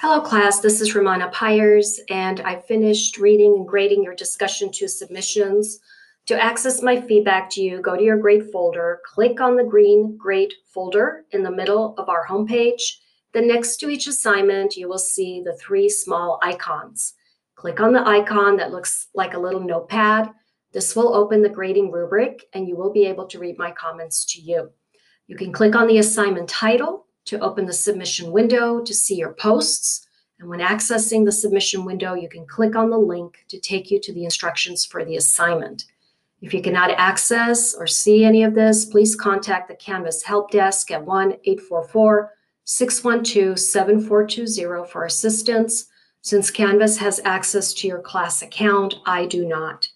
Hello class, this is Romana Pyers and I finished reading and grading your discussion to submissions. To access my feedback two you, go to your grade folder, click on the green grade folder in the middle of our homepage. Then next to each assignment, you will see the three small icons. Click on the icon that looks like a little notepad. This will open the grading rubric and you will be able to read my comments to you. You can click on the assignment title to open the submission window to see your posts. And when accessing the submission window, you can click on the link to take you to the instructions for the assignment. If you cannot access or see any of this, please contact the Canvas Help Desk at 1-844-612-7420 for assistance. Since Canvas has access to your class account, I do not.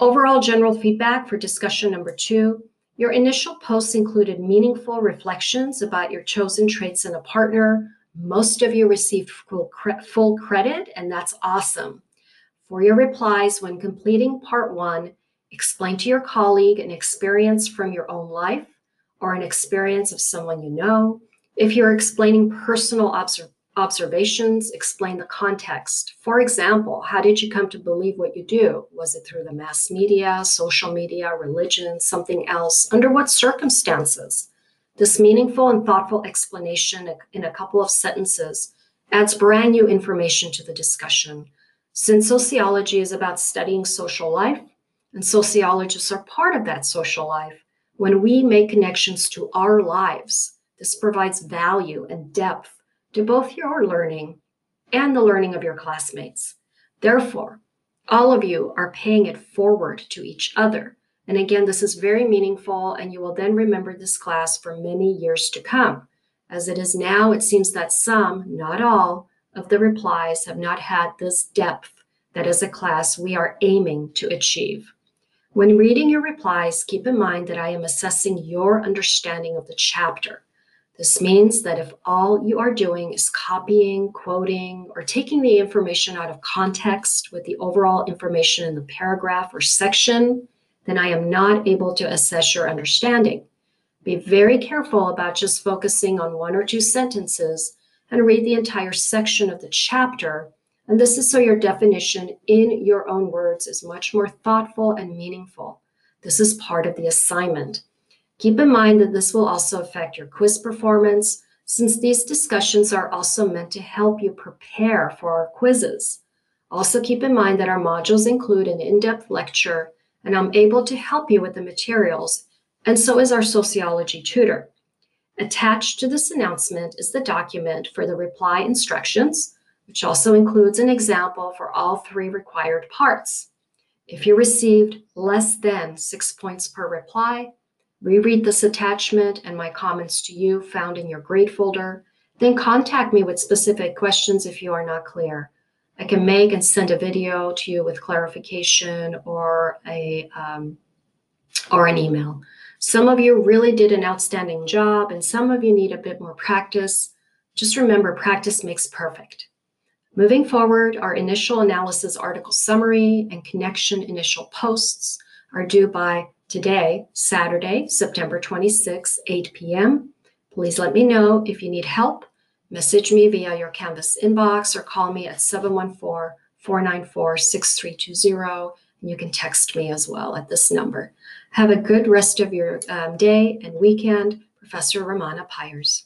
Overall general feedback for discussion number two, your initial posts included meaningful reflections about your chosen traits in a partner. Most of you received full, credit, and that's awesome. For your replies, when completing part one, explain to your colleague an experience from your own life or an experience of someone you know. If you're explaining personal observations, observations, explain the context. For example, how did you come to believe what you do? Was it through the mass media, social media, religion, something else? Under what circumstances? This meaningful and thoughtful explanation in a couple of sentences adds brand new information to the discussion. Since sociology is about studying social life, and sociologists are part of that social life, when we make connections to our lives, this provides value and depth to both your learning and the learning of your classmates. Therefore, all of you are paying it forward to each other. And again, this is very meaningful, and you will then remember this class for many years to come. As it is now, it seems that some, not all, of the replies have not had this depth that as a class we are aiming to achieve. When reading your replies, keep in mind that I am assessing your understanding of the chapter. This means that if all you are doing is copying, quoting, or taking the information out of context with the overall information in the paragraph or section, then I am not able to assess your understanding. Be very careful about just focusing on one or two sentences and read the entire section of the chapter. And this is so your definition in your own words is much more thoughtful and meaningful. This is part of the assignment. Keep in mind that this will also affect your quiz performance since these discussions are also meant to help you prepare for our quizzes. Also keep in mind that our modules include an in-depth lecture and I'm able to help you with the materials and so is our sociology tutor. Attached to this announcement is the document for the reply instructions, which also includes an example for all three required parts. If you received less than six points per reply, reread this attachment and my comments to you found in your grade folder, then contact me with specific questions if you are not clear. I can make and send a video to you with clarification or a um, or an email. Some of you really did an outstanding job and some of you need a bit more practice. Just remember practice makes perfect. Moving forward, our initial analysis article summary and connection initial posts are due by today, Saturday, September 26, 8 p.m. Please let me know if you need help. Message me via your Canvas inbox or call me at 714 494 6320. And you can text me as well at this number. Have a good rest of your um, day and weekend. Professor Romana Pyers.